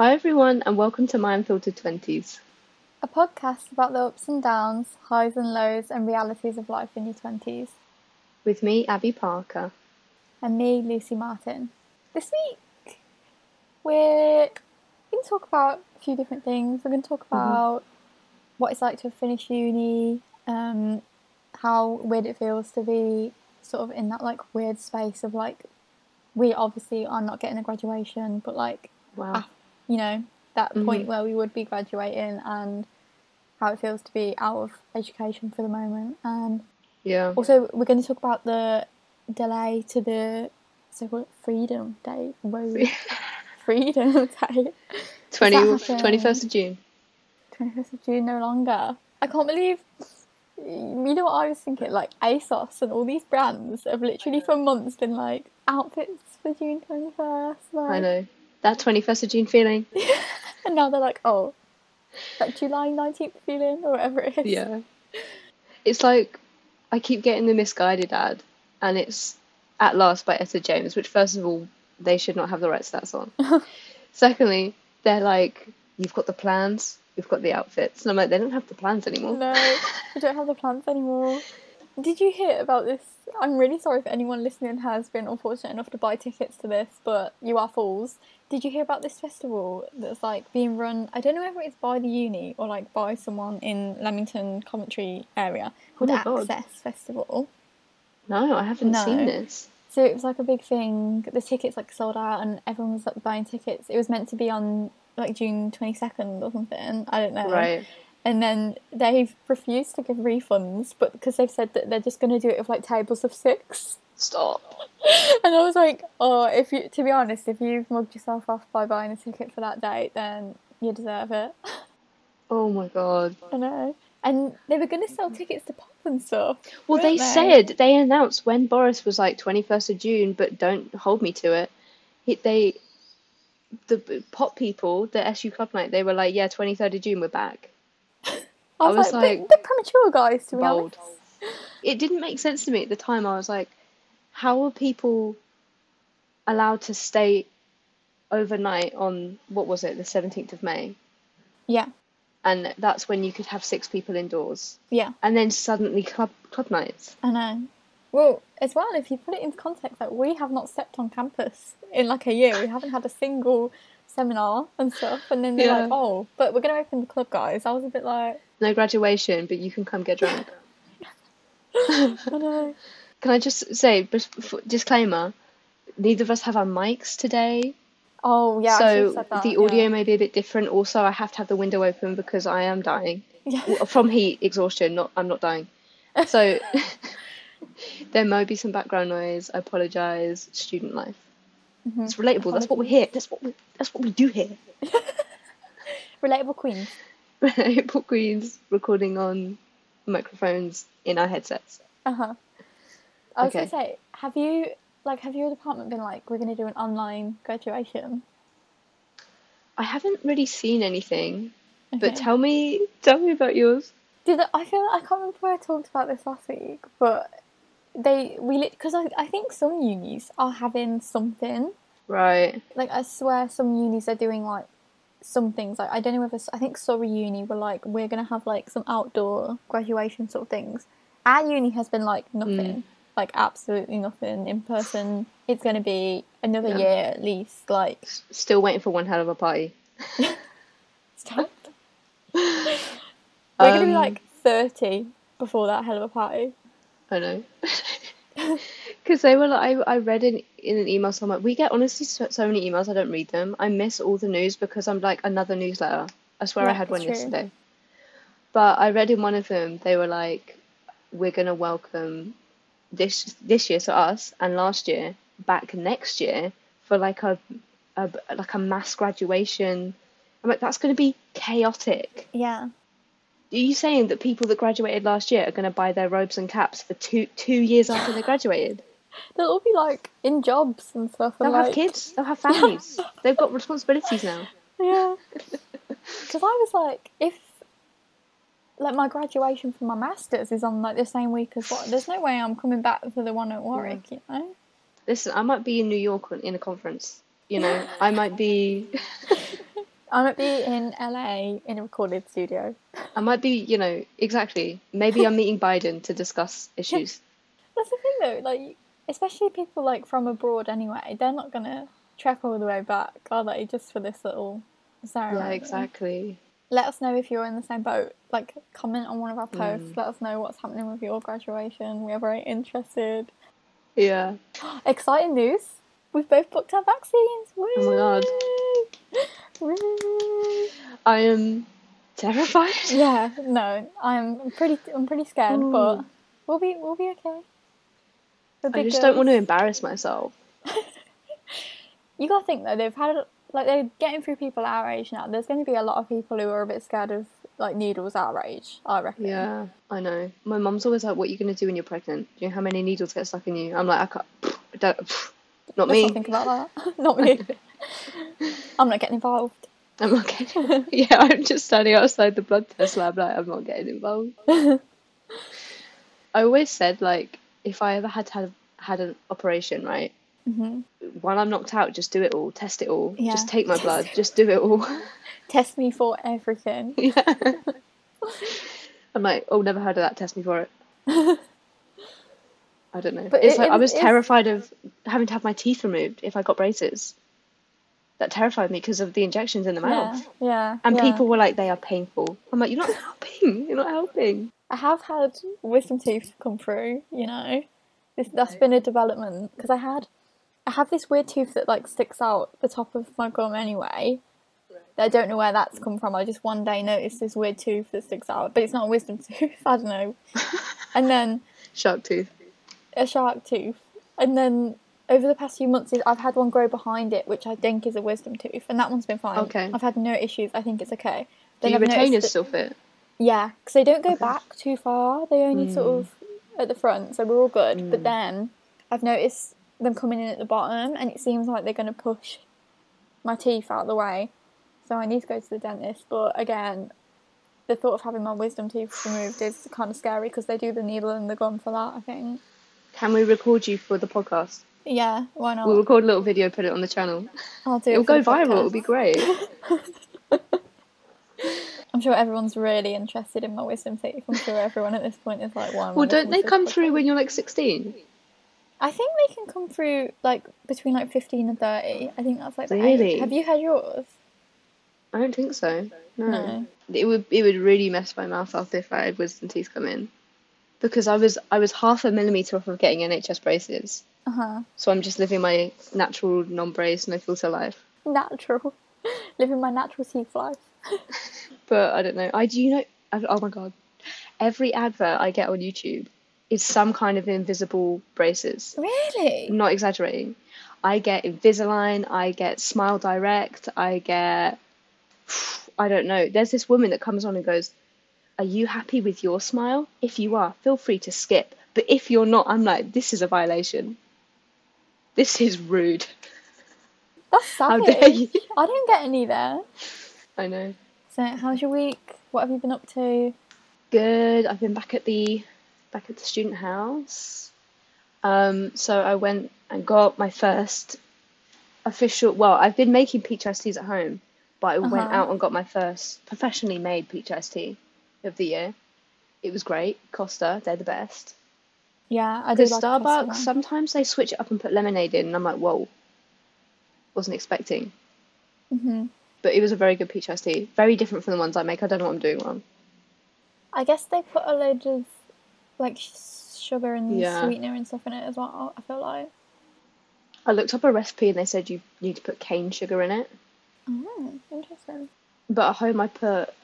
Hi, everyone, and welcome to My Unfiltered 20s. A podcast about the ups and downs, highs and lows, and realities of life in your 20s. With me, Abby Parker. And me, Lucy Martin. This week, we're going to talk about a few different things. We're going to talk about what it's like to finish uni, um, how weird it feels to be sort of in that like weird space of like, we obviously are not getting a graduation, but like, Wow. You know, that Mhm. point where we would be graduating and how it feels to be out of education for the moment. And Yeah. also, we're going to talk about the delay to the so-called Freedom Day. Whoa. Freedom Day. 20, 21st of June. 21st of June no longer. I can't believe. You know what I was thinking? Like ASOS and all these brands have literally for months been like outfits for June 21st. Like, I know. That 21st of June feeling. And now they're like, oh, that July 19th feeling or whatever it is. Yeah. It's like I keep getting the Missguided ad, and it's At Last by Etta James, which, first of all, they should not have the rights to that song. Secondly, they're like, You've got the plans, you've got the outfits. And I'm like, They don't have the plans anymore. No, we don't have the plans anymore. Did you hear about this? I'm really sorry if anyone listening has been unfortunate enough to buy tickets to this, but you are fools. Did you hear about this festival that's like being run? I don't know whether it's by the uni or like by someone in Leamington Coventry area oh called my God. Access Festival. No, I haven't No. seen this. So it was like a big thing. The tickets like sold out, and everyone was like buying tickets. It was meant to be on like June twenty second or something. I don't know. Right. And then they've refused to give refunds, but because they've said that they're just going to do it with like tables of six. Stop. And I was like, oh, if you, to be honest, if you've mugged yourself off by buying a ticket for that date, then you deserve it. Oh my god. I know. And they were going to sell tickets to pop and stuff. Well, they weren't said they announced when Boris was like 21st of June, but don't hold me to it. He, they, the pop people, the SU Club Night, they were like, yeah, 23rd of June, we're back. I was, was like, like, bit, bit premature, guys, to be Bold. honest. It didn't make sense to me at the time. I was like, how are people allowed to stay overnight on, what was it, the 17th of May? Yeah, And that's when you could have six people indoors. yeah, And then suddenly club club nights. I know. Well, as well, if you put it into context, like we have not stepped on campus in like a year. We haven't had a single seminar and stuff. And then they're Yeah. like, oh, but we're going to open the club, guys. I was a bit like, No graduation, but you can come get drunk. I know. Can I just say, disclaimer, neither of us have our mics today, Oh, yeah, I should have so that. the audio yeah. may be a bit different. Also, I have to have the window open because I am dying Yeah. From heat exhaustion. Not, I'm not dying. So there might be some background noise. I apologize. Student life. Mhm. It's relatable. That's what we're here. That's what we. That's what we do here. Relatable queens. Relatable queens recording on microphones in our headsets. Uh huh. I was Okay. gonna say, have you like have your department been like, we're gonna do an online graduation? I haven't really seen anything, but tell me, tell me about yours. Did I feel like, I can't remember where I talked about this last week, but they we because I I think some unis are having something. Right. Like I swear, some unis are doing like some things. Like I don't know whether I think Surrey Uni were like we're gonna have like some outdoor graduation sort of things. Our uni has been like nothing, like absolutely nothing in person. It's gonna be another Yeah. year at least. Like Still waiting for one hell of a party. stop. We're gonna be Um, like thirty before that hell of a party. I know. Because they were like, I, I read in, in an email somewhere. We get honestly so, so many emails, I don't read them. I miss all the news because I'm like another newsletter. I swear I had one true. yesterday. But I read in one of them, they were like, we're going to welcome this this year, so us, and last year, back next year for like a, a like a mass graduation. I'm like, that's going to be chaotic. Yeah. Are you saying that people that graduated last year are going to buy their robes and caps for two two years after they graduated? They'll all be like in jobs and stuff. They'll have like, kids. They'll have families. They've got responsibilities now. Yeah. Because I was like, if like my graduation for my masters is on like the same week as what, there's no way I'm coming back for the one at Warwick, you know. Listen, I might be in New York in a conference. You know, I might be I might be in LA in a recorded studio. I might be, you know, exactly. Maybe I'm meeting Biden to discuss issues. That's the thing though, like especially people like from abroad anyway, they're not gonna trek all the way back, are they, just for this little ceremony? Yeah, exactly. Let us know if you're in the same boat. Like comment on one of our posts, Mm. let us know what's happening with your graduation. We are very interested. Yeah. Exciting news. We've both booked our vaccines. Woo! Oh my God. I am terrified. Yeah, no, I'm pretty I'm pretty scared, but we'll be we'll be okay. I just don't want to embarrass myself. You gotta think though, they've had like they're getting through people our age now. There's going to be a lot of people who are a bit scared of like needles our age. I reckon. Yeah, I know. My mum's always like, "What are you gonna do when you're pregnant? Do you know how many needles get stuck in you?" I'm like, "I can't. I don't. Not Let's me. not think about that. not me. I'm not getting involved. I'm not getting. yeah, I'm just standing outside the blood test lab. Like, I'm not getting involved. I always said like, if I ever had to have had an operation, right? hmm While I'm knocked out, just do it all. Test it all. Yeah, Just take my test blood. it. Just do it all. Test me for everything. yeah. I'm like, oh, never heard of that. Test me for it. I don't know. But it's it- like I it- was it's- terrified of having to have my teeth removed if I got braces. That terrified me because of the injections in the Yeah, mouth. yeah. And yeah. people were like, they are painful. I'm like, you're not helping. You're not helping. I have had wisdom teeth come through. You know, this that's been a development because I had, I have this weird tooth that like sticks out the top of my gum anyway. I don't know where that's come from. I just one day noticed this weird tooth that sticks out, but it's not a wisdom tooth. I don't know. and then Shark tooth. a shark tooth, and then over the past few months, I've had one grow behind it, which I think is a wisdom tooth, and that one's been fine. Okay. I've had no issues. I think it's okay. Do your retainers still fit? yeah, because they don't go back too far. They only sort Mm. of at the front, so we're all good. But Mm. then I've noticed them coming in at the bottom, and it seems like they're going to push my teeth out of the way. So I need to go to the dentist. But again, the thought of having my wisdom teeth removed is kind of scary because they do the needle and the gum for that. I think. Can we record you for the podcast? Yeah, why not? We'll record a little video, put it on the channel. I'll do it. It'll go viral. It'll be great. I'm sure everyone's really interested in my wisdom teeth. I'm sure everyone at this point is like, "Why?" Well, don't they come through when you're like 16? I think they can come through like between like 15 and 30. I think that's like age. Really? Have you had yours? I don't think so. No. No. It would it would really mess my mouth up if I had wisdom teeth come in. Because I was I was half a millimeter off of getting NHS braces. Uh huh. So I'm just living my natural non-brace, no filter life. Natural. Living my natural teeth life. But I don't know. I do you know I- oh my god. Every advert I get on YouTube is some kind of invisible braces. Really? I'm not exaggerating. I get Invisalign, I get Smile Direct, I get I don't know. There's this woman that comes on and goes, Are you happy with your smile? If you are, feel free to skip. But if you're not, I'm like, This is a violation. This is rude. That's How savage. dare you? I don't get any there. I know. So, how's your week? What have you been up to? Good. I've been back at the back at the student house. Um, so I went and got my first official. Well, I've been making peach iced teas at home, but I went Uh-huh. out and got my first professionally made peach iced tea of the year. It was great. Costa, they're the best. Yeah, I do Because like Starbucks, sometimes they switch it up and put lemonade in, and I'm like, whoa, wasn't expecting. hmm But it was a very good peach iced tea. Very different from the ones I make. I don't know what I'm doing wrong. I guess they put a load of like sugar and Yeah. sweetener and stuff in it as well. I feel like. I looked up a recipe and they said you need to put cane sugar in it. Oh, interesting. But at home, I put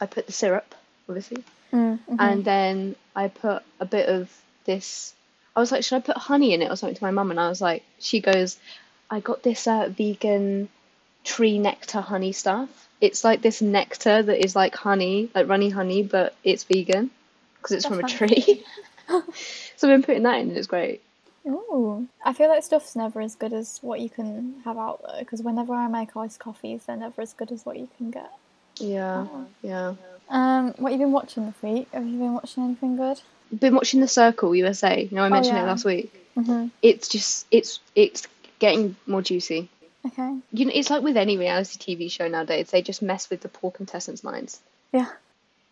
I put the syrup, obviously, Mm-hmm. and then I put a bit of this. I was like, should I put honey in it or something to my mum? And I was like, she goes, I got this uh, vegan tree nectar honey stuff. It's like this nectar that is like honey, like runny honey, but it's vegan because it's That from a tree. so I've been putting that in, and it's great. Ooh, I feel like stuff's never as good as what you can have out there because whenever I make iced coffees, they're never as good as what you can get. Yeah, yeah. Um, what have you been watching this week? Have you been watching anything good? Been watching The Circle USA. You know, I mentioned yeah. it last week. Mm-hmm. it's just it's it's getting more juicy. Okay. You know, it's like with any reality TV show nowadays, they just mess with the poor contestants' minds. Yeah.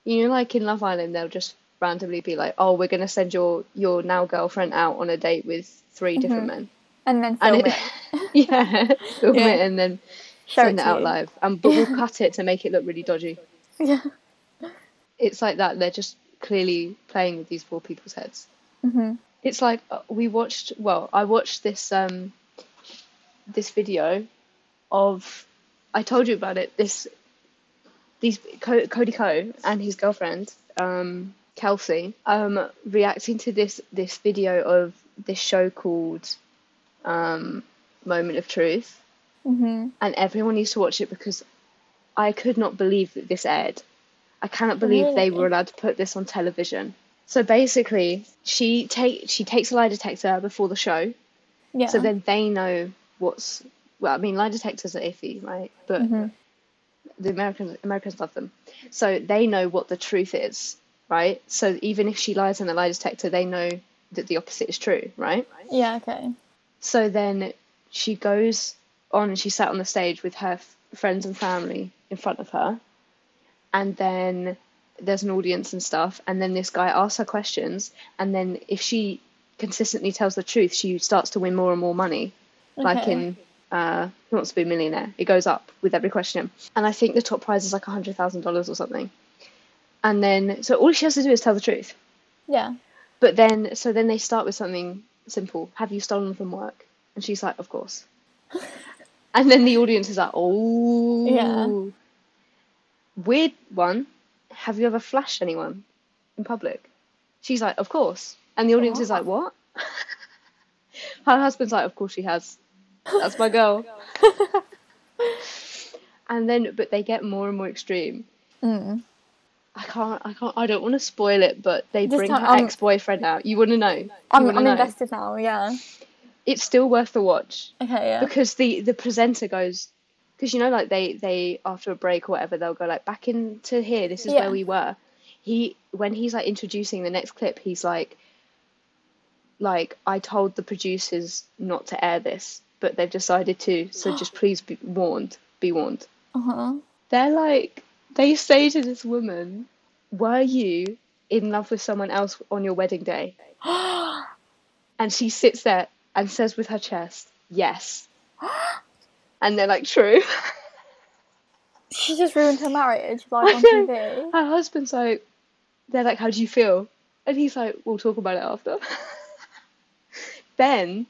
You know, like in Love Island, they'll just randomly be like, "Oh, we're gonna send your your now girlfriend out on a date with 3 different men," And then and film it, it. yeah, film Yeah. it and then Show send it it out you. live. And but we'll cut it to make it look really dodgy. Yeah. It's like that. They're just clearly playing with these poor people's heads. Mhm. It's like uh, we watched. Well, I watched this um this video of. I told you about it. This these Co- Cody Ko and his girlfriend um Kelsey um reacting to this this video of this show called um Moment of Truth Mhm. and everyone needs to watch it because I could not believe that this aired. I cannot believe they were allowed to put this on television. So basically, she take she takes a lie detector before the show, Yeah. so then they know what's well. I mean, lie detectors are iffy, right? But Mhm. the Americans Americans love them, so they know what the truth is, right? So even if she lies in the lie detector, they know that the opposite is true, right? Yeah. Okay. So then she goes on and she sat on the stage with her f- friends and family in front of her. And then there's an audience and stuff. And then this guy asks her questions. And then if she consistently tells the truth, she starts to win more and more money. Like in uh, Who Wants to Be a Millionaire? It goes up with every question. And I think the top prize is like a $100,000 or something. And then, so all she has to do is tell the truth. Yeah. But then, so then they start with something simple. Have you stolen from work? And she's like, of course. and then the audience is like, oh. Yeah. Weird one. Have you ever flashed anyone in public? She's like, of course. And the audience is like, what? Her husband's like, of course she has. That's my girl. and then, but they get more and more extreme. Mm. I can't, I can't, I don't want to spoil it, but they Just bring her um, ex-boyfriend out. You want to know? You I'm I'm know? invested now. Yeah. It's still worth the watch Okay. Yeah. because the the presenter goes, because you know, like they they after a break or whatever, they'll go like back into here. This is Yeah. where we were. He when he's like introducing the next clip, he's like, like I told the producers not to air this, but they've decided to. So just please be warned. Be warned. Uh huh. They're like, they say to this woman, Were you in love with someone else on your wedding day? And she sits there and says with her chest, Yes. And they're like, True. She just ruined her marriage, like on. TV. Her husband's like, They're like, How do you feel? And he's like, We'll talk about it after. then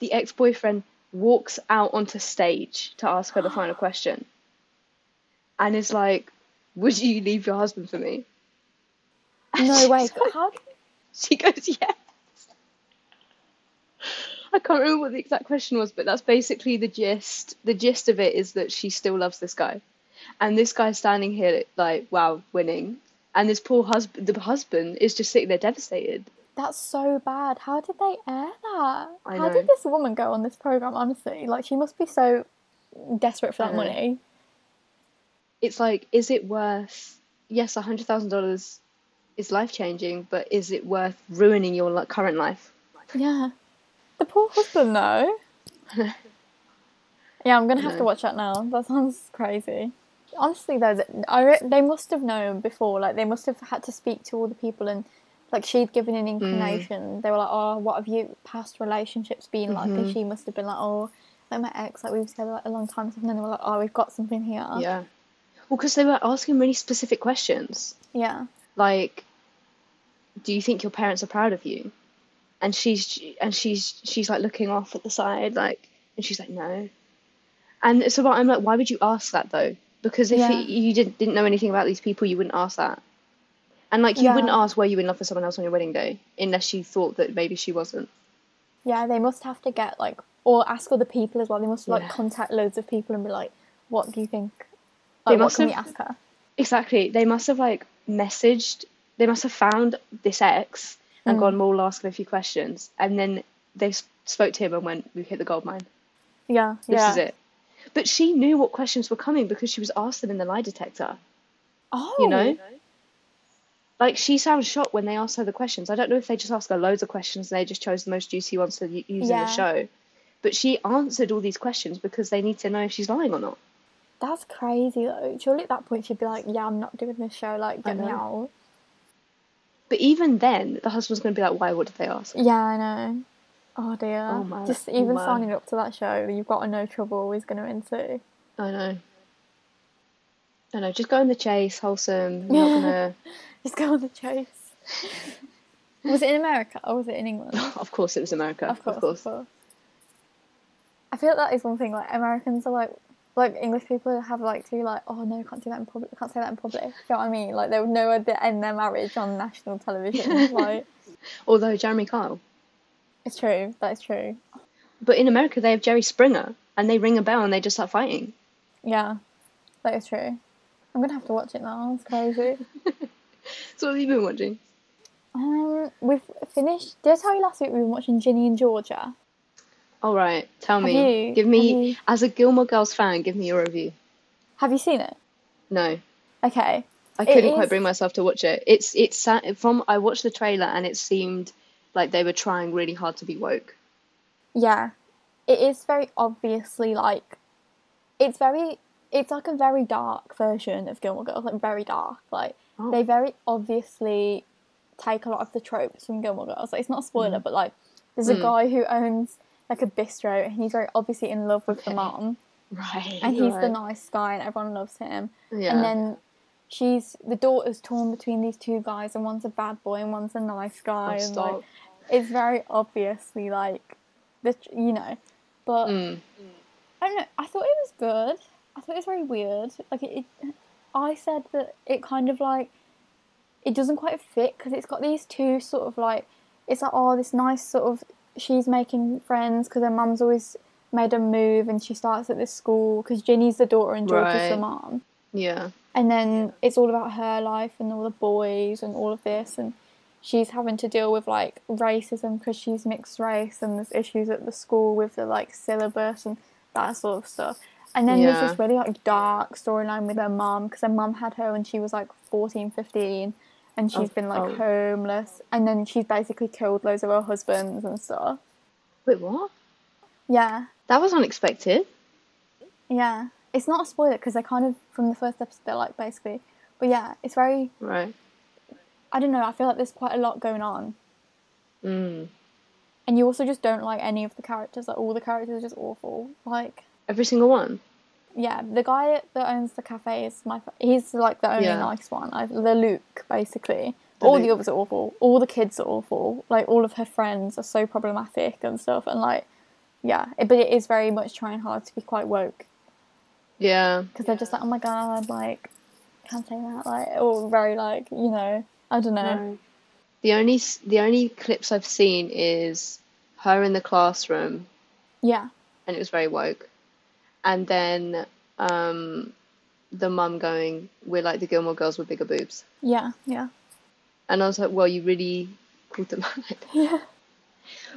the ex boyfriend walks out onto stage to ask her the final question and is like, Would you leave your husband for me? And No way. like- How? She goes, yes. I can't remember what the exact question was, but that's basically the gist. The gist of it is that she still loves this guy. And this guy's standing here like, wow, winning. And this poor husband, the husband is just sitting there devastated. That's so bad. How did they air that? I How know. did this woman go on this program? Honestly, like she must be so desperate for that money. It's like, is it worth, yes, a $100,000 is life changing, but is it worth ruining your current life? Yeah. The poor husband, though. yeah, I'm gonna have to watch that now. That sounds crazy. Honestly, though, I re- they must have known before. Like they must have had to speak to all the people, and like she'd given an mm. inclination. They were like, "Oh, what have you past relationships been like?" And mm-hmm. she must have been like, "Oh, like my ex, like we were together like a long time." And then they were like, "Oh, we've got something here." Yeah. Well, because they were asking really specific questions. Yeah. like do you think your parents are proud of you and she's and she's she's like looking off at the side like and she's like no and so i'm like why would you ask that though because if Yeah. you, you didn't didn't know anything about these people you wouldn't ask that and like you Yeah. wouldn't ask were you in love with someone else on your wedding day unless you thought that maybe she wasn't Yeah, they must have to get like, or ask other people as well. They must like Yeah. contact loads of people and be like, "What do you think? They Like, what must have- ask her?" exactly they must have like messaged they must have found this ex and Mm. gone well we'll ask him a few questions and then they spoke to him and went we've hit the gold mine Yeah, This yeah. is it. But she knew what questions were coming because she was asked them in the lie detector. Oh, You know? Like she sounds shocked when they asked her the questions. I don't know if they just asked her loads of questions and they just chose the most juicy ones to use in the show. But she answered all these questions because they need to know if she's lying or not. That's crazy though. Surely at that point she'd be like, "Yeah, I'm not doing this show. Like, get me out." But even then, the husband's going to be like, why? What did they ask? Yeah, I know. Oh dear. Oh, my- Just even my. signing up to that show, you've got to know trouble is going to ensue. I know. I know. Just go on the chase, wholesome. You're not gonna. Just go on the chase. was it in America or was it in England? of course, it was America. Of course, of course. I feel like that is one thing. Like Americans are like, like English people have like to be like, oh no, can't do that in public. Can't say that in public. You know what I mean? Like they would know to end their marriage on national television. like Although Jeremy Kyle. it's true. That is true. But in America, they have Jerry Springer, and they ring a bell and they just start fighting. Yeah, that is true. I'm gonna have to watch it now. It's crazy. So what have you been watching? um, we've finished. Did I tell you last week we were watching Ginny and Georgia? All right, tell Have me. you- Give me, you- as a Gilmore Girls fan, give me your review. Have you seen it? No, Okay. I couldn't quite bring myself to watch it. It's it's from I watched the trailer and it seemed like they were trying really hard to be woke. Yeah, it is very obviously like it's very it's like a very dark version of Gilmore Girls, like very dark. Like Oh. they very obviously take a lot of the tropes from Gilmore Girls. Like it's not a spoiler, but like there's a Mm. guy who owns like a bistro and he's very obviously in love with the mom Right. and he's the nice guy and everyone loves him. Yeah. And then she's the daughter's torn between these two guys and one's a bad boy and one's a nice guy Oh, and like it's very obviously like the you know but Mm. I don't know I thought it was good I thought it was very weird like it, it I said that it kind of like it doesn't quite fit because it's got these two sort of like it's like oh this nice sort of she's making friends because her mum's always made a move and she starts at this school because Ginny's the daughter and Georgia's the Right. mom Yeah. and then it's all about her life and all the boys and all of this and she's having to deal with like racism because she's mixed race and there's issues at the school with the like syllabus and that sort of stuff. And then there's this really like dark storyline with her mum because her mum had her when she was like 14 15 and she's Oh, been like oh. homeless and then she's basically killed loads of her husbands and stuff Wait, what? yeah That was unexpected. yeah it's not a spoiler because they're kind of from the first episode they're like basically but yeah it's very Right. I don't know. I feel like there's quite a lot going on, Mm. and you also just don't like any of the characters. Like all the characters are just awful. Like Every single one. Yeah, the guy that owns the cafe is my. He's like the only Yeah. nice one. I, the Luke basically. The all the others are awful. All the kids are awful. Like all of her friends are so problematic and stuff. And like yeah, it, but it is very much trying hard to be quite woke Yeah. because they're just like oh my god like can't say that like or very like you know I don't know. Right. The only the only clips I've seen is her in the classroom, Yeah. and it was very woke, and then um, the mum going, "We're like the Gilmore Girls with bigger boobs," Yeah. Yeah. and I was like, "Well, you really called them out." Yeah.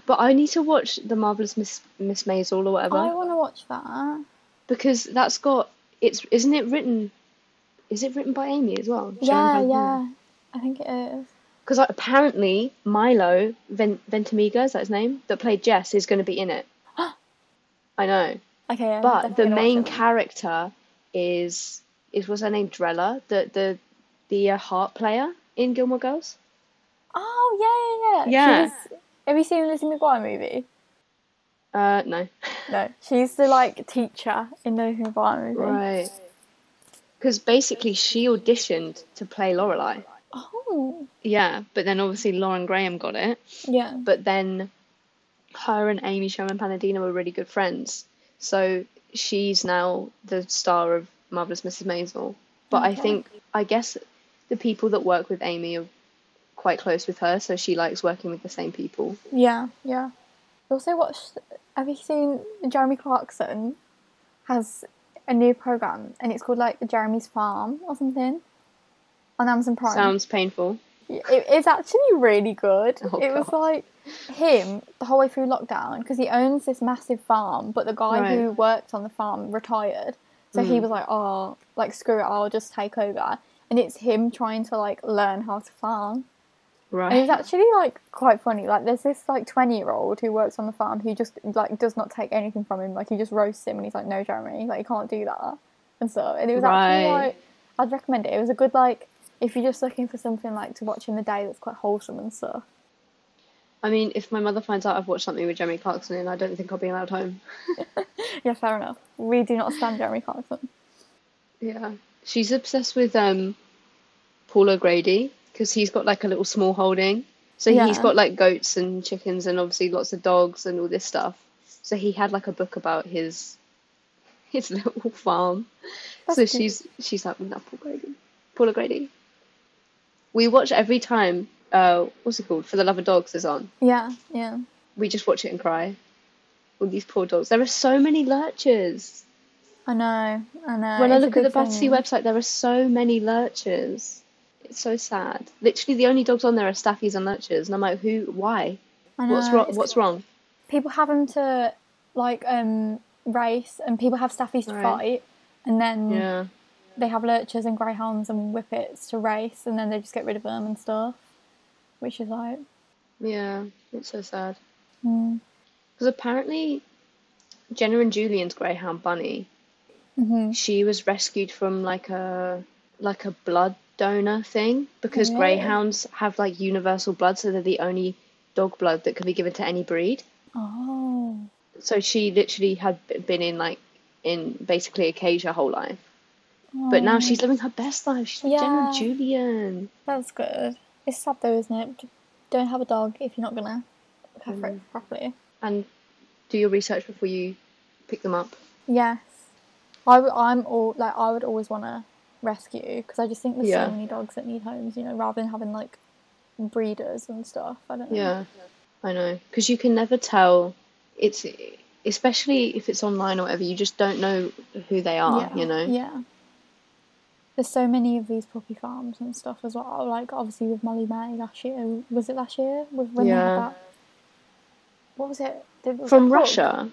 But I need to watch the marvelous Miss Miss Maisel or whatever I want to watch that. because that's got it's isn't it written? Is it written by Amy as well? Yeah, yeah. I think it is. Because like, apparently Milo Ven- Ventimiglia is that his name that played Jess is going to be in it. I know, Okay, yeah. but the main character is is what's her name Drella, the the the uh, harp player in Gilmore Girls. Oh yeah, yeah, Yeah. yeah. She's, have you seen the Lizzie McGuire movie? Uh, no, No, she's the like teacher in the Lizzie McGuire movie. right. Because basically she auditioned to play Lorelai. Oh, Yeah, but then obviously Lauren Graham got it. yeah, but then her and Amy Sherman Palladino were really good friends. So she's now the star of Marvelous Mrs. Maisel. But I think I guess the people that work with Amy are quite close with her, so she likes working with the same people. yeah, yeah. Also watched. Have you seen Jeremy Clarkson has a new program and it's called like Jeremy's Farm or something on Amazon Prime. Sounds painful. It, it's actually really good. Oh, it was God. like him the whole way through lockdown because he owns this massive farm, but the guy who worked on the farm retired. So he Mm. was like, "Oh, like screw it, I'll just take over." And it's him trying to like learn how to farm. Right. And it's actually like quite funny. Like there's this like twenty year old who works on the farm who just like does not take anything from him. Like he just roasts him and he's like, No Jeremy, like you can't do that and so, And it was actually like I'd recommend it. It was a good like if you're just looking for something like to watch in the day that's quite wholesome and stuff. I mean, if my mother finds out I've watched something with Jeremy Clarkson in, I don't think I'll be allowed home. Yeah, fair enough. We do not stand Jeremy Clarkson. Yeah. She's obsessed with um Paul O'Grady because he's got like a little small holding. So he's got like goats and chickens and obviously lots of dogs and all this stuff. So he had like a book about his his little farm. That's so cute. she's she's like, Paul Grady. Paul O'Grady. We watch every time uh what's it called? For the Love of Dogs is on. Yeah, yeah. We just watch it and cry. All these poor dogs. There are so many lurchers. I know, I know. When I it's a look at the Battersea website, there are so many lurchers. It's so sad. Literally, the only dogs on there are staffies and lurchers, and I'm like, who? Why? I know. What's wrong? What's wrong? people have them to like um race and people have staffies to Right. fight and then Yeah, they have lurchers and greyhounds and whippets to race and then they just get rid of them and stuff which is like yeah. It's so sad. mm, Because apparently, Jenna and Julien's greyhound Bunny, hmm she was rescued from like a like a blood donor thing because greyhounds have like universal blood, so they're the only dog blood that can be given to any breed. oh So she literally had been in like in basically a cage her whole life. But now she's living her best life. She's with Jenna and Yeah. Julien. that's good it's sad though isn't it don't have a dog if you're not gonna care for Mm. it properly And do your research before you pick them up. yes I w- I'm all like I would always want to rescue because I just think there's Yeah. so many dogs that need homes you know rather than having like breeders and stuff I don't know Yeah, I know. Because you can never tell. It's especially if it's online or whatever. You just don't know who they are. yeah, You know. Yeah. There's so many of these puppy farms and stuff as well. Like obviously with Molly-Mae last year, was it last year? With when they Yeah. had that, what was it? Was From? Russia,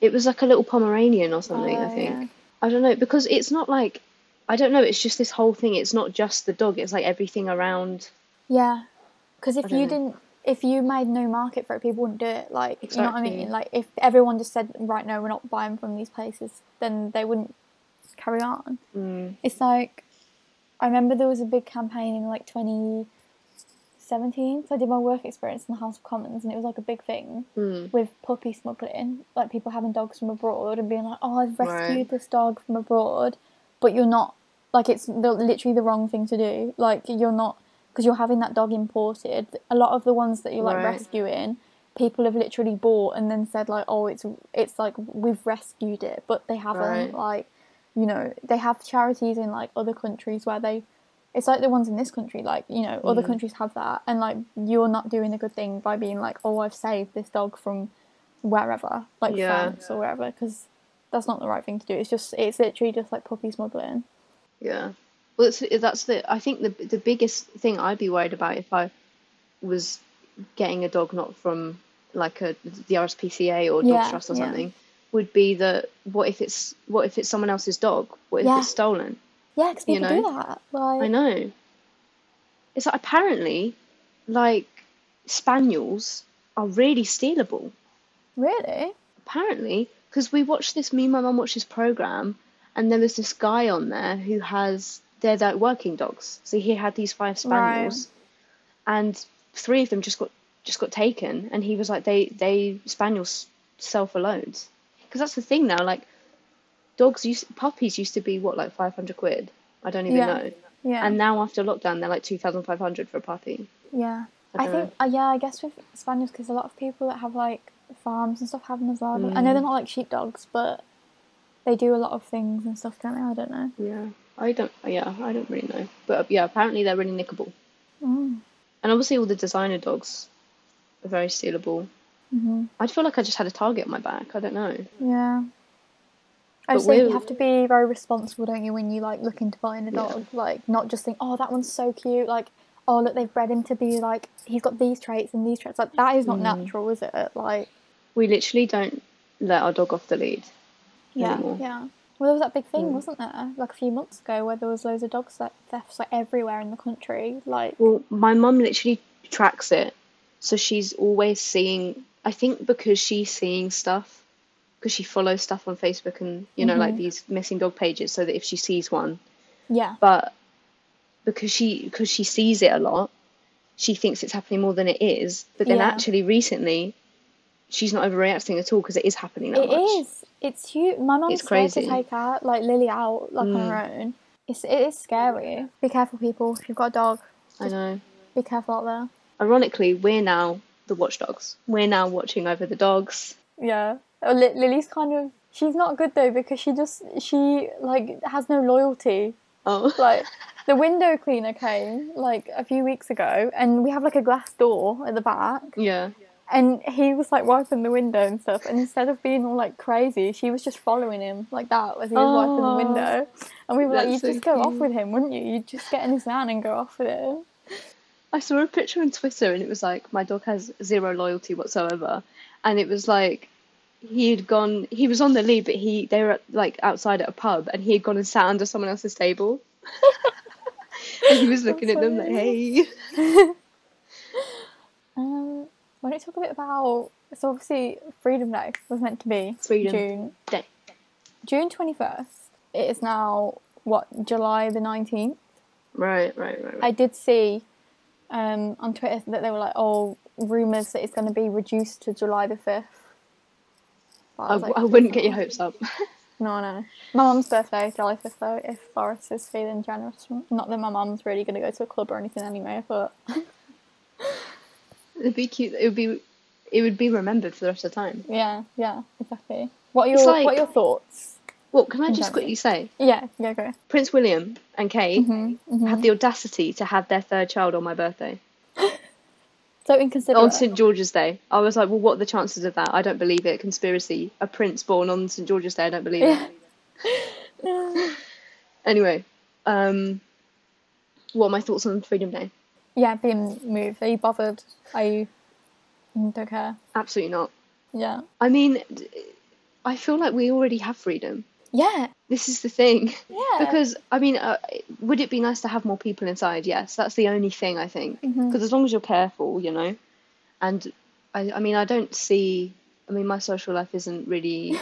it was like a little Pomeranian or something. I Oh, think. yeah. I don't know because it's not like. I don't know. It's just this whole thing. It's not just the dog. It's like everything around. Yeah, because if you know. didn't, if you made no market for it, people wouldn't do it. Like you know what I mean? Like if everyone just said, right, no, we're not buying from these places, then they wouldn't carry on. Mm, It's like I remember there was a big campaign in like 2017. So I did my work experience in the House of Commons, and it was like a big thing mm, with puppy smuggling, like people having dogs from abroad and being like, "Oh, I've rescued Right. this dog from abroad," but you're not like it's the, literally the wrong thing to do. Like you're not because you're having that dog imported. A lot of the ones that you're like Right. rescuing, people have literally bought and then said like, "Oh, it's it's like we've rescued it," but they haven't. Right. Like, you know, they have charities in like other countries where they. It's like the ones in this country, like you know, other Mm. countries have that, and like you're not doing a good thing by being like, oh, I've saved this dog from wherever, like Yeah. France or wherever, because that's not the right thing to do. It's just, it's literally just like puppy smuggling. yeah. Well, it's, that's the. I think the the biggest thing I'd be worried about if I was getting a dog not from like a the RSPCA or Dog Yeah, Trust or yeah. something would be that what if it's what if it's someone else's dog? What if Yeah. it's stolen? Yeah, because You people do know? that. Like, I know. It's like apparently, like spaniels are really stealable. really? Apparently, because we watched this. Me and my mum watched this program, and there was this guy on there who has they're like working dogs. So he had these five spaniels, and three of them just got just got taken, and he was like they they spaniels sell for loads. Because that's the thing now. Like dogs used puppies used to be what like five hundred quid. I don't even Yeah. know. Yeah. And now after lockdown, they're like two thousand five hundred for a puppy. yeah. I I think, uh, yeah, I guess with spaniels, because a lot of people that have like farms and stuff have them as well. I know Mm. they're not like sheepdogs, but they do a lot of things and stuff, don't they? I don't know. Yeah, I don't. Yeah, I don't really know. But uh, yeah, apparently they're really nickable. Mm. And obviously, all the designer dogs are very stealable. Hmm I feel like I just had a target on my back. I don't know. Yeah. I just think you have to be very responsible, don't you, when you like look into buying a Yeah. dog? Like not just think, oh, that one's so cute. Like, oh, look, they've bred him to be like he's got these traits and these traits. Like that is not Mm. natural, is it? Like, We literally don't let our dog off the lead. yeah, Anymore. yeah. Well, there was that big thing, Mm. wasn't there? Like a few months ago, where there was loads of dog thefts like everywhere in the country. Like, Well, my mum literally tracks it. So she's always seeing, I think because she's seeing stuff, because she follows stuff on Facebook and, you know, like mm-hmm. these missing dog pages, so that if she sees one, Yeah. but because she because she sees it a lot, she thinks it's happening more than it is. But then Yeah. actually, recently, she's not overreacting at all because it is happening that It much. is. It's huge. My mum's It's scared to take her, like Lily out, like on her mm. own. It's it is scary. Be careful, people. If you've got a dog, I know. be careful out there. Ironically, we're now the watchdogs. We're now watching over the dogs. Yeah. Uh, Li- Lily's kind of. She's not good though because she just she like has no loyalty. Oh, Like the window cleaner came like a few weeks ago, and we have like a glass door at the back, yeah. and he was like wiping the window and stuff. And instead of being all like crazy, she was just following him like that as he was wiping the window. And we were like, "You'd so just go off with him, wouldn't you? You'd just get in his van and go off with him." I saw a picture on Twitter and it was like, my dog has zero loyalty whatsoever. And it was like, he had gone, he was on the lead, but he, they were like outside at a pub and he had gone and sat under someone else's table. and he was looking at them like, hey. Um, why don't you talk a bit about? So obviously, Freedom Day was meant to be Freedom June Day. June twenty first. It is now what July the nineteenth. Right, right, right, right. I did see um, on Twitter that they were like, "Oh, rumors that it's going to be reduced to July the 5th. But I, like, I wouldn't get your hopes up. No, no. My mum's birthday, July 5th, though, if Boris is feeling generous. Not that my mum's really going to go to a club or anything anyway, but It'd be cute. It would be, it would be remembered for the rest of the time. yeah, yeah, exactly. What are your like- What are your thoughts? Well, can I just Exactly. quickly say, Yeah, yeah, go. Prince William and Kate Mm-hmm, had the audacity to have their third child on my birthday. So inconsiderate. on St George's Day. I was like, well, what are the chances of that? I don't believe it. Conspiracy. A prince born on St George's Day. I don't believe it. anyway, um, what are my thoughts on Freedom Day? yeah, being moved. Are you bothered? Are you? Don't care. Absolutely not. Yeah. I mean, I feel like we already have freedom. Yeah. This is the thing. Yeah. Because, I mean, uh, would it be nice to have more people inside? Yes, that's the only thing I think. Mm-hmm. Because as long as you're careful, you know. And I, I mean, I don't see. I mean, my social life isn't really,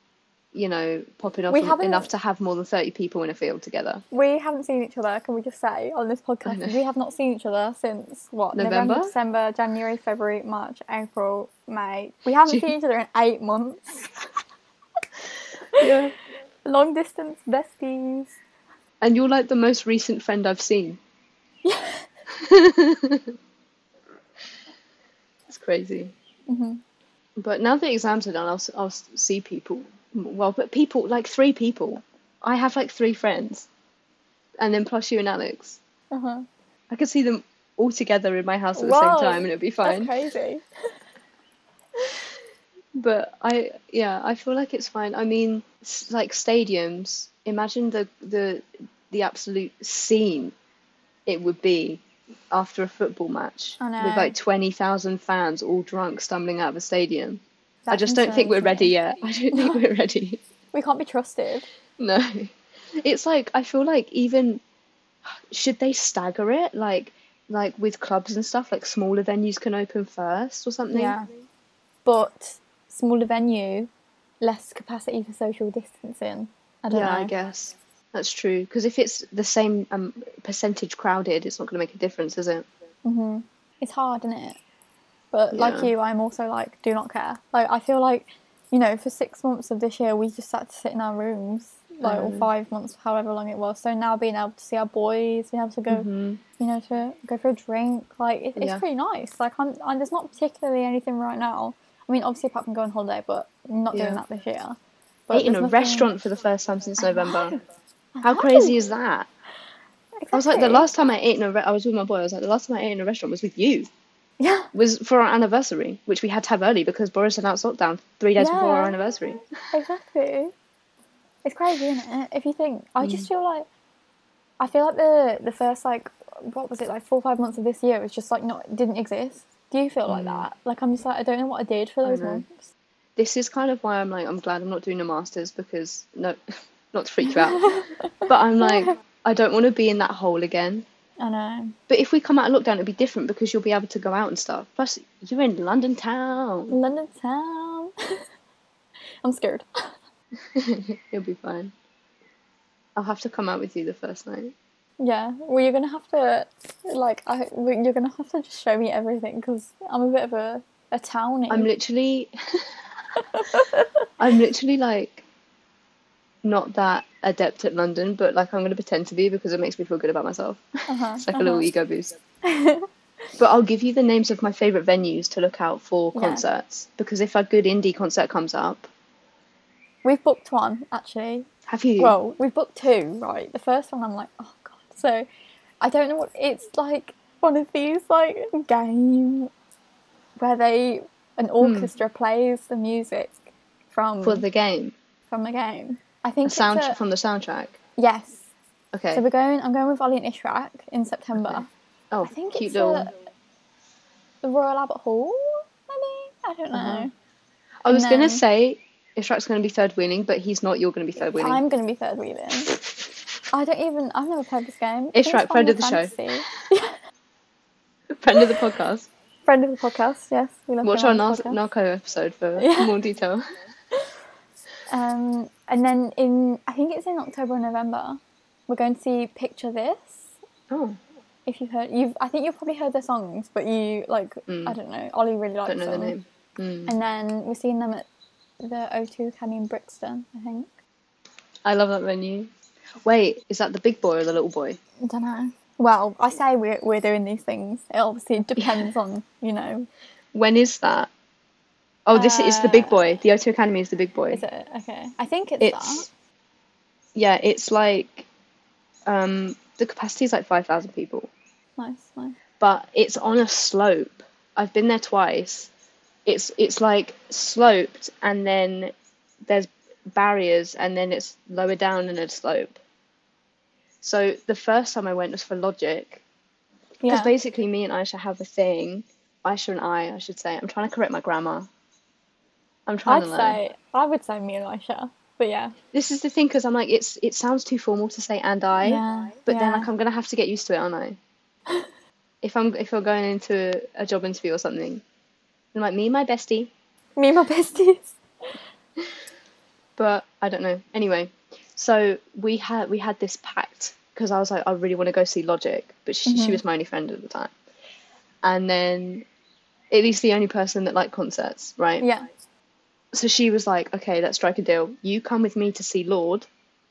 you know, popping off enough to have more than thirty people in a field together. We haven't seen each other, can we just say, on this podcast? We have not seen each other since what? November? December, January, February, March, April, May. We haven't June. seen each other in eight months. Yeah. Long distance besties. And you're like the most recent friend I've seen. it's crazy. Mhm. But now the exams are done, I'll, I'll see people. Well, but people, like three people. I have like three friends. And then plus you and Alex. Uh-huh. I could see them all together in my house at the Whoa, same time and it'd be fine. That's crazy. But I, yeah, I feel like it's fine. I mean, like stadiums, imagine the the the absolute scene it would be after a football match with like 20,000 fans all drunk stumbling out of a stadium. I just don't think we're ready yet. I don't think we're ready. We can't be trusted. No. It's like I feel like even should they stagger it like like with clubs and stuff like smaller venues can open first or something? Yeah. But smaller venue, less capacity for social distancing. I don't Yeah, know. I guess that's true. Because if it's the same um, percentage crowded, it's not going to make a difference, is it? hmm It's hard, isn't it? But like you, I'm also like, do not care. Like, I feel like, you know, for six months of this year, we just had to sit in our rooms, like, or Mm. five months, however long it was. So now being able to see our boys, being able to go, Mhm. you know, to go for a drink, like, it, it's Yeah. pretty nice. Like, I'm, and there's not particularly anything right now. I mean, obviously, apart from going on holiday, but I'm not Yeah. doing that this year. But Ate in a nothing- restaurant for the first time since November. How crazy is that? I was like, the last time I ate in a, re- I was with my boy. I was like, the last time I ate in a restaurant was with you. Yeah. Was for our anniversary, which we had to have early because Boris announced lockdown three days before our anniversary. Exactly. It's crazy, isn't it? If you think, I Mm. just feel like, I feel like the the first like, what was it like four or five months of this year was just like not didn't exist. Do you feel like that? Like I'm just like I don't know what I did for Mm. Those months. This is kind of why I'm like, I'm glad I'm not doing a master's because no, not to freak you out, but I'm like, I don't want to be in that hole again. I know. But if we come out of lockdown, it'll be different because you'll be able to go out and stuff. Plus, you're in London town. London town. I'm scared. You'll be fine. I'll have to come out with you the first night. Yeah, well, you're gonna have to, like, I, you're gonna have to just show me everything because I'm a bit of a, a townie. I'm literally, I'm literally like, not that adept at London, but like I'm gonna pretend to be because it makes me feel good about myself. uh-huh, It's like a uh-huh. little ego boost. But I'll give you the names of my favorite venues to look out for Yeah. concerts because if a good indie concert comes up, We've booked one actually. have you? Well, we've booked two, right? The first one, I'm like, oh. So, I don't know what it's like. One of these like game where they an orchestra plays the music from for the game, from the game. I think sound it's a, from the soundtrack. yes. Okay. So we're going. I'm going with Ollie and Ishrak in September. Okay. oh, I think cute it's little. a, the Royal Albert Hall. Maybe I don't know. Uh-huh. I was gonna say Ishrak's gonna be third wheeling, but he's not. You're gonna be third wheeling. I'm going to be third wheeling. I don't even. I've never played this game. It's right, friend of the show. Fantasy. Friend of the podcast. Friend of the podcast. Yes, we love Watch our the nar- narco episode for Yeah. more detail. Um, and then in I think it's in October or November, we're going to see Picture This. Oh, If you've heard, you've I think you've probably heard their songs, but you like Mm. I don't know. Ollie really likes don't know the them. name. Mm. And then we're seeing them at the O2 Academy in Brixton. I think. I love that venue. Wait, is that the big boy or the little boy? I don't know. Well, I say we're we're doing these things. It obviously depends on you know. When is that? Oh, this is the big Uh, boy. The O2 Academy is the big boy. Is it okay? I think it's, It's yeah, it's like um the capacity is like five thousand people. Nice, nice. but it's on a slope. I've been there twice. It's it's like sloped and then there's barriers and then it's lower down in a slope. So the first time I went was for Logic because Yeah. basically me and Aisha have a thing. Aisha and I, I should say. I'm trying to correct my grammar. I'm trying I'd say I would say me and Aisha, but yeah. This is the thing because I'm like it's it sounds too formal to say and I, Yeah, but then like I'm gonna have to get used to it, aren't I? if I'm if I'm going into a job interview or something, I'm like me and my bestie, Me and my besties. But I don't know. Anyway, so we had we had this pact because I was like I really want to go see Logic, but she, she Mhm. was my only friend at the time, and then at least the only person that liked concerts, right? Yeah. So she was like, okay, let's strike a deal. You come with me to see Lorde,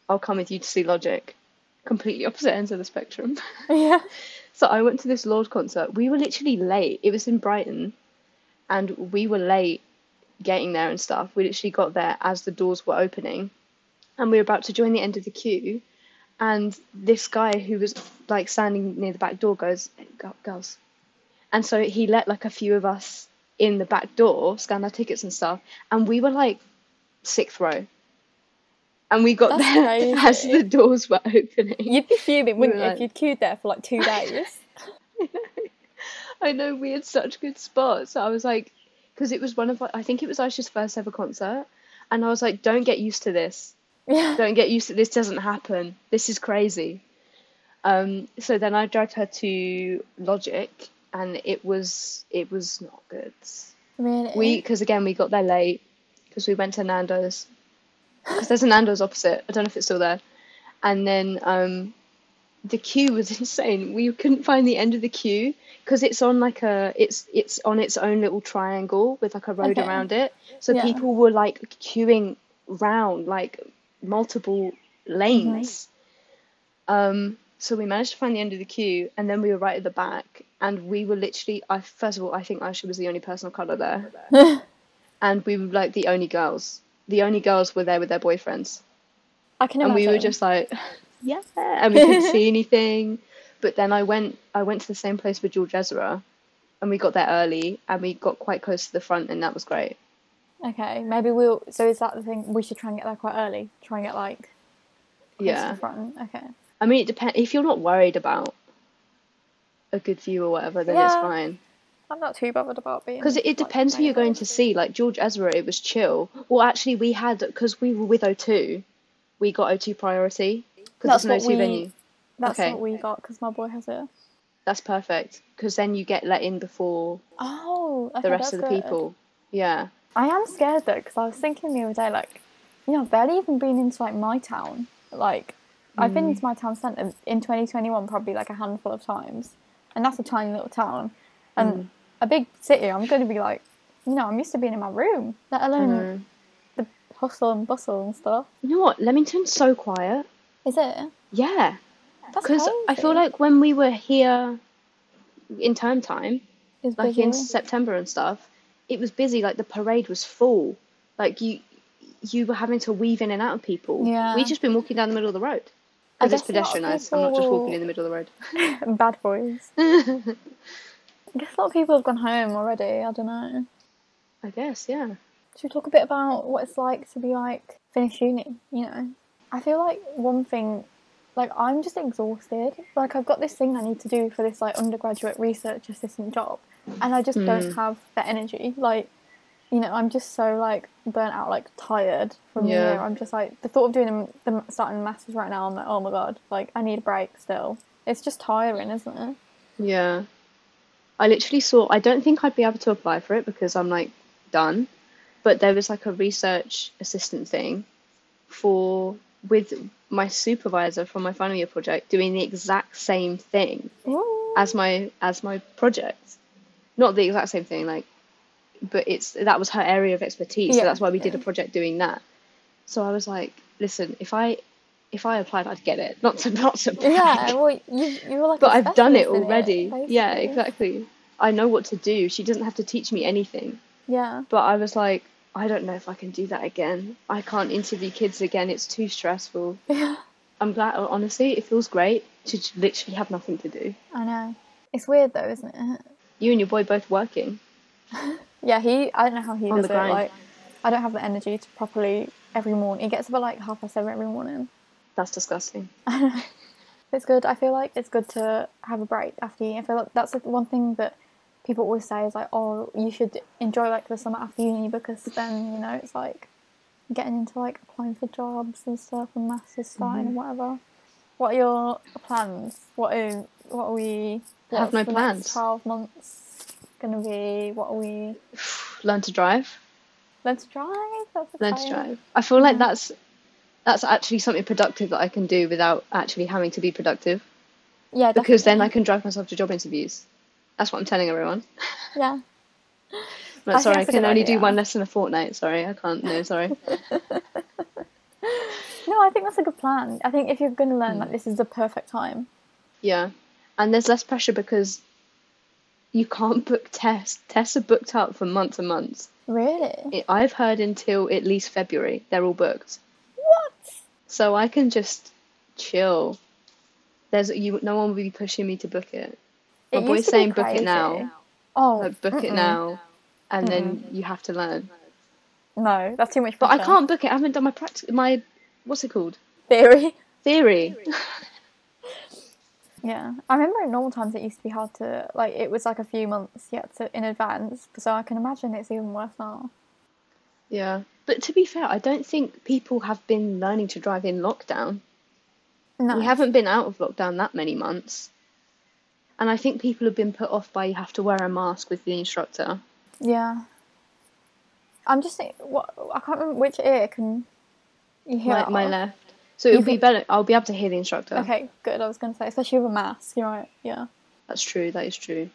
I'll come with you to see Logic. Completely opposite ends of the spectrum. Yeah. So I went to this Lorde concert. We were literally late. It was in Brighton, and we were late getting there and stuff. We literally got there as the doors were opening, and we were about to join the end of the queue. And this guy who was like standing near the back door goes, "Girls," and so he let like a few of us in the back door scan our tickets and stuff, and we were like sixth row, and we got That's there as the doors were opening. You'd be fuming, wouldn't you, Right. if you'd queued there for like two days? I know we had such good spots. I was like, because it was one of, I think it was Aisha's first ever concert, and I was like, don't get used to this. yeah. Don't get used to this. Doesn't happen. This is crazy. Um, so then I dragged her to Logic, and it was it was not good. Really? We because again we got there late because we went to Nando's because there's a Nando's opposite. I don't know if it's still there. And then um, the queue was insane. We couldn't find the end of the queue because it's on like a it's it's on its own little triangle with like a road Okay. around it. So Yeah. people were like queuing round like multiple lanes. Um, so we managed to find the end of the queue, and then we were right at the back, and we were literally. I first of all, I think Aisha was the only person of color there, and we were like the only girls. The only girls were there with their boyfriends, I can and we were just like, yeah, and we couldn't see anything. But then I went, I went to the same place with George Ezra, and we got there early, and we got quite close to the front, and that was great. Okay, maybe we'll. So is that the thing? We should try and get there quite early. Try and get like close to Yeah, the front. Okay. I mean, it depends. If you're not worried about a good view or whatever, then it's fine. I'm not too bothered about being. Because it, it like, depends who you're going to see. Like George Ezra, it was chill. Well, actually, we had because we were with O2, we got O2 priority That's what O2 we- venue. That's Okay. what we got because my boy has it. That's perfect because then you get let in before Oh, okay, the rest of the good. people. Yeah. I am scared though because I was thinking the other day, like, you know, I've barely even been into like my town. Like, I've been into mm. my town centre in 2021 probably like a handful of times, and that's a tiny little town. And mm. a big city, I'm going to be like, you know, I'm used to being in my room, let alone know. the hustle and bustle and stuff. You know what? Leamington's so quiet. Is it? Yeah. Because I feel like when we were here in term time, like in. September and stuff, it was busy. Like the parade was full. Like you, you were having to weave in and out of people. Yeah. We just been walking down the middle of the road. I Because it's guess a lot of pedestrianised. I'm not just walking in the middle of the road. Bad boys. I guess a lot of people have gone home already. I don't know. I guess, yeah. Should we talk a bit about what it's like to be like finish uni? You know, I feel like one thing, like I'm just exhausted. Like I've got this thing I need to do for this like undergraduate research assistant job, and I just don't hmm. have the energy. Like, you know, I'm just so like burnt out, like tired from Yeah. the year. I'm just like the thought of doing them, them starting masters right now. I'm like, oh my god, like I need a break still. It's just tiring, isn't it? Yeah. I literally saw, I don't think I'd be able to apply for it because I'm like done, but there was like a research assistant thing for with my supervisor from my final year project doing the exact same thing Ooh. as my as my project. Not the exact same thing, like but it's that was her area of expertise, so that's why we did a project doing that. So I was like, listen, if I if I applied, I'd get it. Not to not to brag. Yeah, well, you you were like, but I've done it already. yeah, exactly. I know what to do. She doesn't have to teach me anything. Yeah. But I was like, I don't know if I can do that again. I can't interview kids again. It's too stressful. Yeah. I'm glad, honestly, it feels great to literally have nothing to do. I know. It's weird though, isn't it? You and your boy both working. Yeah, he. I don't know how he On does it. grind. Like, I don't have the energy to properly every morning. He gets up at like half past seven every morning. That's disgusting. It's good. I feel like it's good to have a break after uni. I feel like that's the one thing that people always say is like, oh, you should enjoy like the summer after uni because then you know it's like getting into like applying for jobs and stuff and masters starting and mm-hmm. whatever. What are your plans? What are what are we? Have what's no the plans. Next Twelve months gonna be. What are we? Learn to drive. Learn to drive. That's Learn to drive. I feel like that's that's actually something productive that I can do without actually having to be productive. Yeah, Because then I can drive myself to job interviews. That's what I'm telling everyone. yeah. But sorry, I can only do one lesson a fortnight. Sorry, I can't. No, sorry. No, I think that's a good plan. I think if you're gonna learn, Hmm. like this is the perfect time. Yeah, and there's less pressure because you can't book tests. Tests are booked up for months and months. Really? I've heard until at least February they're all booked, What? so I can just chill. There's you. No one will be pushing me to book it. My It boy's used to be saying book it now. Oh, Like book it mm-mm. now, and then you have to learn. No, that's too much But I can't book it. I haven't done my practice. My what's it called? Theory. Theory. Yeah, I remember in normal times it used to be hard to like. It was like a few months yet to, in advance, so I can imagine it's even worse now. Yeah. But to be fair, I don't think people have been learning to drive in lockdown. No, We haven't been out of lockdown that many months. And I think people have been put off by you have to wear a mask with the instructor. Yeah. I'm just saying. What I can't remember which ear can you hear. My, my left. So it'll You be think- better. I'll be able to hear the instructor. Okay, good. I was gonna say, especially with a mask. You're right. Yeah. That's true. That is true.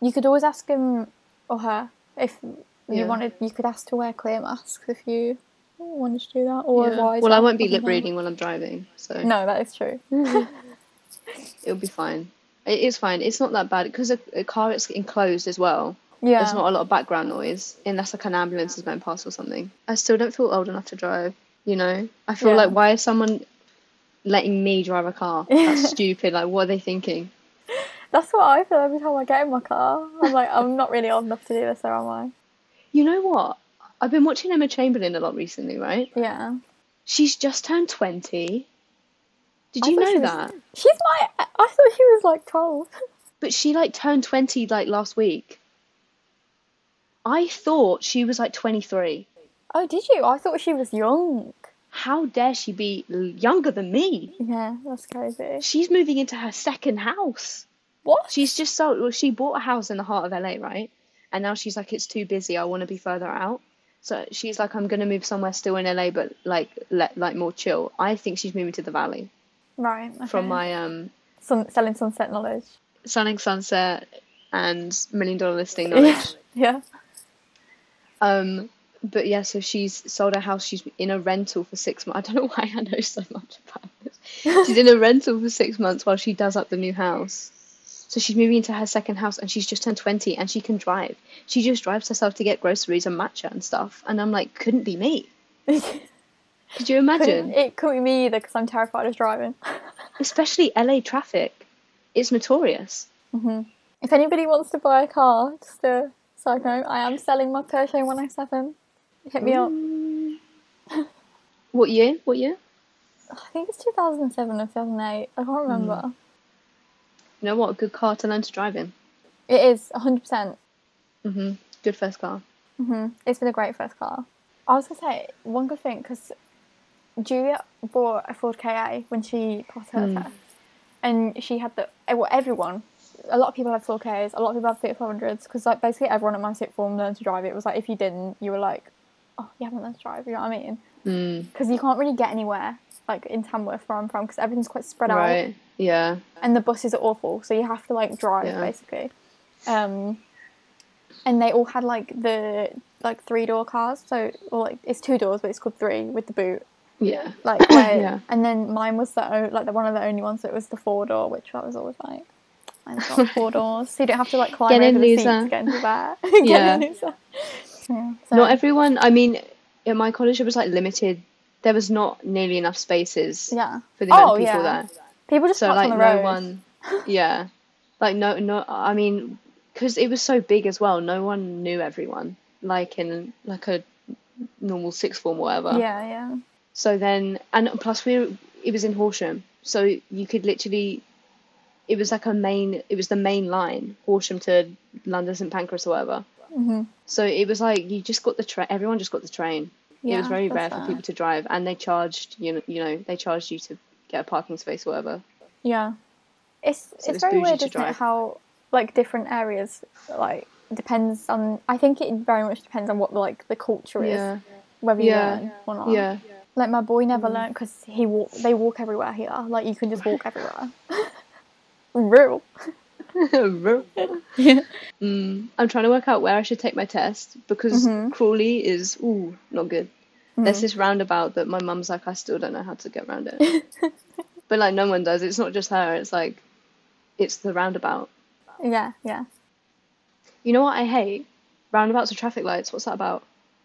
You could always ask him or her if you Yeah. wanted. You could ask to wear clear masks if you wanted to do that, or Yeah. Well, I won't be lip reading while I'm driving, so No, that is true. it'll be fine. It is fine. It's not that bad because a, a car is enclosed as well. Yeah. There's not a lot of background noise unless like an ambulance is going past or something. I still don't feel old enough to drive. You know, I feel Yeah. like why is someone letting me drive a car? That's stupid. Like, what are they thinking? That's what I feel every time I get in my car. I'm like, I'm not really old enough to do this, or am I? You know what? I've been watching Emma Chamberlain a lot recently, right? Yeah. She's just turned 20. Did I you know was- that? She's my. I thought she was like 12. But she like turned 20 like last week. I thought she was like 23. Oh, did you? I thought she was young. how dare she be younger than me? Yeah, that's crazy. She's moving into her second house. What? She's just so well, she bought a house in the heart of LA, right? And now she's like, it's too busy. I want to be further out. So she's like, I'm gonna move somewhere still in LA, but like let like more chill. I think she's moving to the Valley right. Okay. from my um Sun- selling sunset knowledge. Selling Sunset and Million Dollar Listing knowledge. Yeah. Um, but yeah, so she's sold her house. She's in a rental for six months. I don't know why I know so much about this. She's in a rental for six months while she does up the new house. So she's moving into her second house and she's just turned 20 and she can drive. She just drives herself to get groceries and matcha and stuff. And I'm like, couldn't be me. Could you imagine? It couldn't be me either because I'm terrified of driving. Especially LA traffic. It's notorious. if anybody wants to buy a car, just a side note, I am selling my Peugeot 107. Hit me up. What year? What year? I think it's 2007 or 2008. I can't remember. You know what? A good car to learn to drive in. It is 100%. hmm Good first car. hmm It's been a great first car. I was gonna say one good thing because Julia bought a Ford Ka when she passed her Hmm. test, and she had the eh, well everyone. A lot of people have Ford Kas, A lot of people have Fiat 500s because like basically everyone at my sixth form learned to drive it. Was like if you didn't, you were like, oh, you haven't learned to drive. You know what I mean? Mm, Because you can't really get anywhere like in Tamworth where I'm from because everything's quite spread out right. Yeah. and the buses are awful, so you have to like drive Yeah. basically. Um, and they all had like the like three door cars, so or like it's two doors, but it's called three with the boot. Yeah. Like, where, Yeah. and then mine was the o- like the one of the only ones that was the four door, which I was always like, mine's got four doors, so you don't have to like climb Get in, over the seats loser. to get into there. Get Yeah. in, yeah. So, Not everyone. I mean, at my college, it was like limited. There was not nearly enough spaces yeah. for the amount Oh of people yeah. there. People just So like on the no road. one. Yeah. Like no no. I mean, because it was so big as well. No one knew everyone. Like in like a normal sixth form or whatever. Yeah, yeah. So then, and plus we it was in Horsham, so you could literally, it was like a main, it was the main line, Horsham to London St Pancras or whatever. hmm So it was like you just got the train, everyone just got the train. it was very rare for people to drive, and they charged, you know, you know, they charged you to get a parking space or whatever. Yeah, it's So it's it's very weird, isn't it? How like different areas like depends on. I think it very much depends on what like the culture is, Yeah, whether you Yeah. learn or not. yeah. Like my boy never learned because he walk. They walk everywhere here. Like you can just walk everywhere. Real. Yeah. Mm, I'm trying to work out where I should take my test because Mhm. Crawley is ooh not good. There's this roundabout that my mum's like I still don't know how to get around it. but like no one does. It's not just her. It's like it's the roundabout. Yeah, yeah. You know what I hate? Roundabouts with traffic lights. What's that about?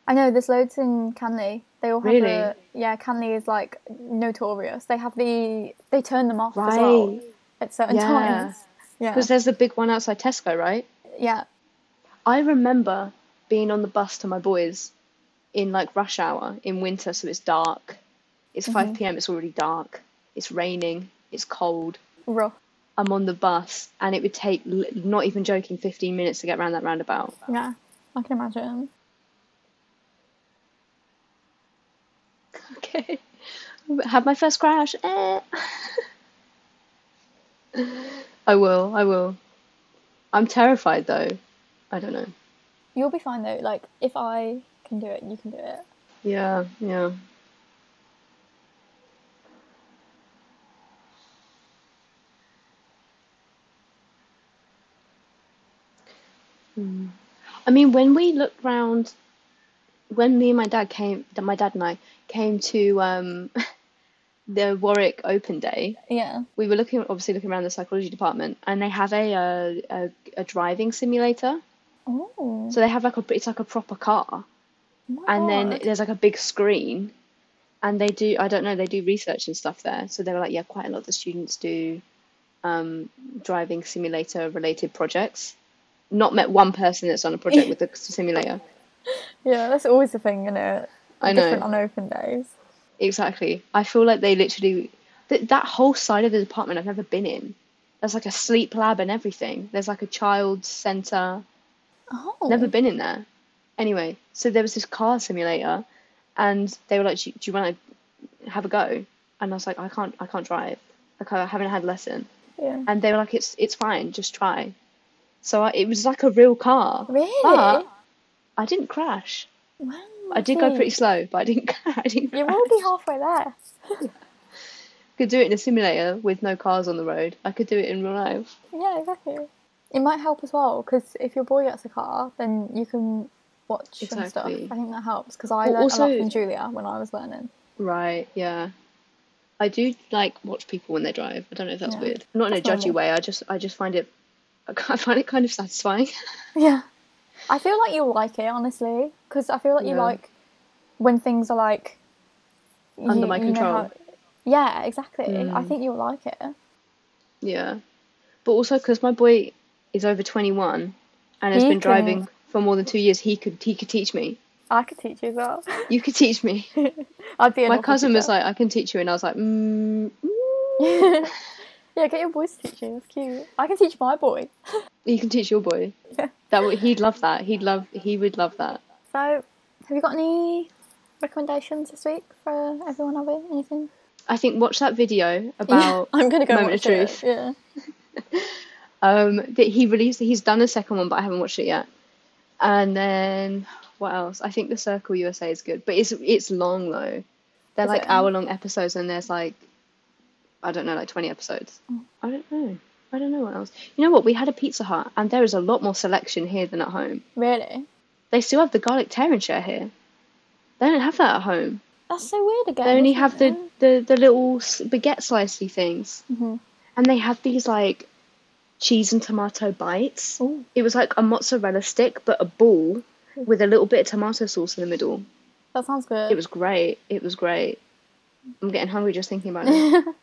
I know there's loads in Canley. They all have Really? the yeah. Canley is like notorious. They have the they turn them off as well Right. at certain Yeah. times. Yeah, Because there's the big one outside Tesco, right? yeah. I remember being on the bus to my boys in like rush hour in winter, so it's dark. It's 5 mm-hmm. p.m. It's already dark. It's raining. It's cold. Rough. I'm on the bus, and it would take, not even joking, 15 minutes to get around that roundabout. Yeah, I can imagine. Have my first crash. Eh. I will. I will. I'm terrified though. I don't know. You'll be fine though. Like if I can do it, you can do it. Yeah, yeah. Hmm. I mean, when we looked round, when me and my dad came, my dad and I came to um, the Warwick Open Day, Yeah. we were looking, obviously looking around the psychology department, and they have a uh, a, a driving simulator. Oh. So they have like a, it's like a proper car. and then there's like a big screen and they do i don't know they do research and stuff there so they were like yeah quite a lot of the students do um, driving simulator related projects not met one person that's on a project with the simulator yeah, that's always the thing, you know. I Different know on open days. exactly i feel like they literally th- that whole side of the department i've never been in there's like a sleep lab and everything there's like a child center Oh. Never been in there. Anyway, so there was this car simulator, and they were like, "Do you, do you want to have a go?" And I was like, "I can't, I can't drive. Like I haven't had a lesson." Yeah. And they were like, "It's it's fine, just try." So I, it was like a real car. Really? But I didn't crash. Wow, I did go pretty slow, but I didn't. I didn't You're already halfway there. Could do it in a simulator with no cars on the road. I could do it in real life. Yeah, exactly. It might help as well because if your boy gets a car, then you can watch and stuff. Exactly. I think that helps because I Well, learned a lot from Julia when I was learning. Right, yeah. I do like watch people when they drive. I don't know if that's Yeah. weird. Not in a judgy normal. way. I just I just find it I find it kind of satisfying. Yeah. I feel like you'll like it, honestly, because I feel like you Yeah. like when things are like Under my control. Yeah, exactly. I Mm. think you'll like it. Yeah. But also because my boy is over 21 and has He been can- driving for more than 2 years, he could he could teach me. I could teach you as well. You could teach me. I'd be an My awful cousin was teacher. like, I can teach you and I was like, mm, mm. yeah, get your boys to teach you. That's cute. I can teach my boy. you can teach your boy. Yeah. That would he'd love that. He'd love he would love that. So, have you got any recommendations this week for everyone, Abby? Anything? I think watch that video about I'm gonna go Moment watch of it. Truth. Yeah. um that he released he's done a second one but I haven't watched it yet. And then what else? I think the Circle USA is good, but it's it's long though. They're Is like hour long episodes and there's like I don't know, like 20 episodes. Oh. I don't know. I don't know what else. You know what? We had a Pizza Hut and there is a lot more selection here than at home. Really? They still have the garlic tear and share here. They don't have that at home. That's so weird again. They only have the, the, the little baguette slicey things. Mhm. And they have these like cheese and tomato bites. Ooh. It was like a mozzarella stick, but a ball with a little bit of tomato sauce in the middle. That sounds good. It was great. It was great. I'm getting hungry just thinking about it.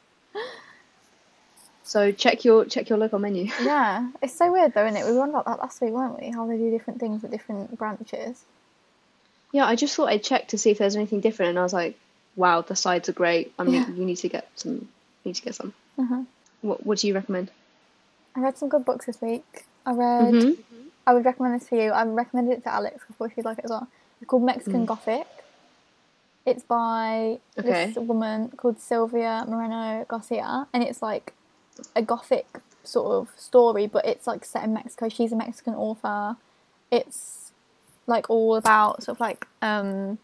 so check your check your local menu. yeah, it's so weird though, isn't it? We were on about that last week, weren't we? How they do different things at different branches. Yeah, I just thought I'd check to see if there's anything different, and I was like, wow, the sides are great. I mean, Yeah. you need to get some. You need to get some. Uh-huh. What What do you recommend? I read some good books this week. I read. Mhm. I would recommend this for you. I recommended it to Alex. Thought she'd like it as well. It's called Mexican Mm. Gothic. It's by Okay. this woman called Silvia Moreno Garcia, and it's like a gothic sort of story, but it's like set in Mexico. She's a Mexican author. It's like all about sort of like um,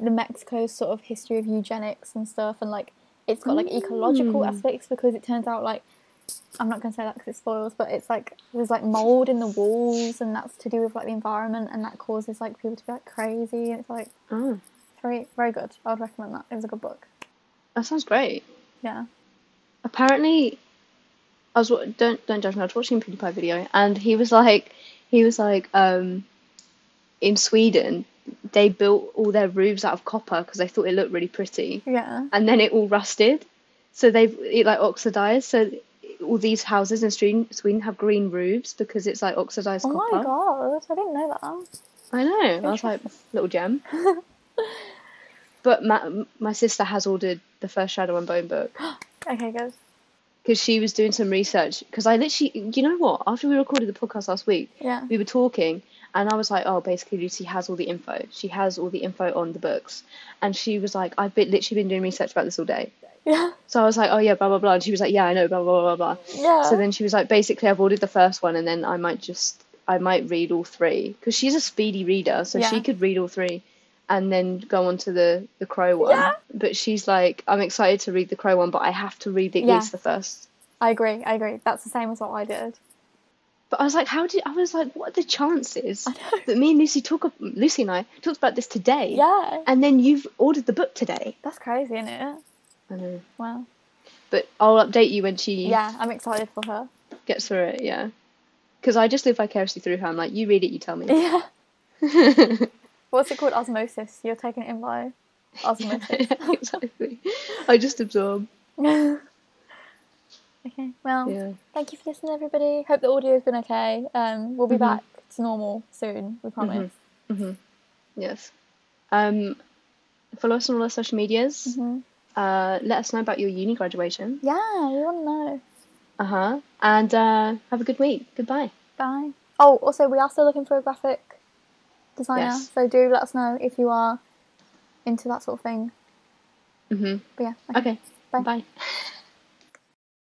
the Mexico's sort of history of eugenics and stuff, and like it's got like ecological Mm. aspects because it turns out like I'm not gonna say that because it spoils, but it's like there's like mold in the walls, and that's to do with like the environment, and that causes like people to be like crazy. And it's like Oh, very very good. I would recommend that. It was a good book. that sounds great. Yeah. apparently I was don't don't judge me. I was watching a PewDiePie video, and he was like, he was like, um, in Sweden, they built all their roofs out of copper because they thought it looked really pretty, Yeah. and then it all rusted, so they've it like oxidized. So all these houses in Sweden Sweden have green roofs because it's like oxidized Oh copper. Oh my god, I didn't know that. I know. I was like, little gem. But my my sister has ordered the first Shadow and Bone book. Okay, good. Because she was doing some research. Because I literally, you know what? After we recorded the podcast last week, Yeah. we were talking, and I was like, "Oh, basically, Lucy has all the info. She has all the info on the books." And she was like, "I've been, literally been doing research about this all day." Yeah. So I was like, "Oh yeah, blah blah blah." And she was like, "Yeah, I know, blah blah blah blah." Yeah. So then she was like, "Basically, I've ordered the first one, and then I might just, I might read all three because she's a speedy reader, so she could read all three." And then go on to the the crow one, Yeah. but she's like, I'm excited to read the crow one, but I have to read at Yeah. least the first I agree. I agree. That's the same as what I did. But I was like, how did I was like, what are the chances that me and Lucy talk, Lucy and I talked about this today, Yeah. and then you've ordered the book today? That's crazy, isn't it? I know. Wow. But I'll update you when she Yeah, I'm excited for her. gets through it. Yeah, because I just live vicariously through her. I'm like, you read it, you tell me. Yeah. What's it called? Osmosis. You're taking it in by osmosis. exactly. I just absorb. okay. Well, Yeah. thank you for listening, everybody. Hope the audio's been okay. Um, we'll be Mhm. back to normal soon. We promise. hmm Yes. Um, follow us on all our social medias. hmm Uh, let us know about your uni graduation. Yeah, we want to know. Uh huh. And uh, have a good week. Goodbye. Bye. Oh, also, we are still looking for a graphic designer, Yes. so do let us know if you are into that sort of thing. Mm-hmm. But yeah, Okay. Bye. Bye.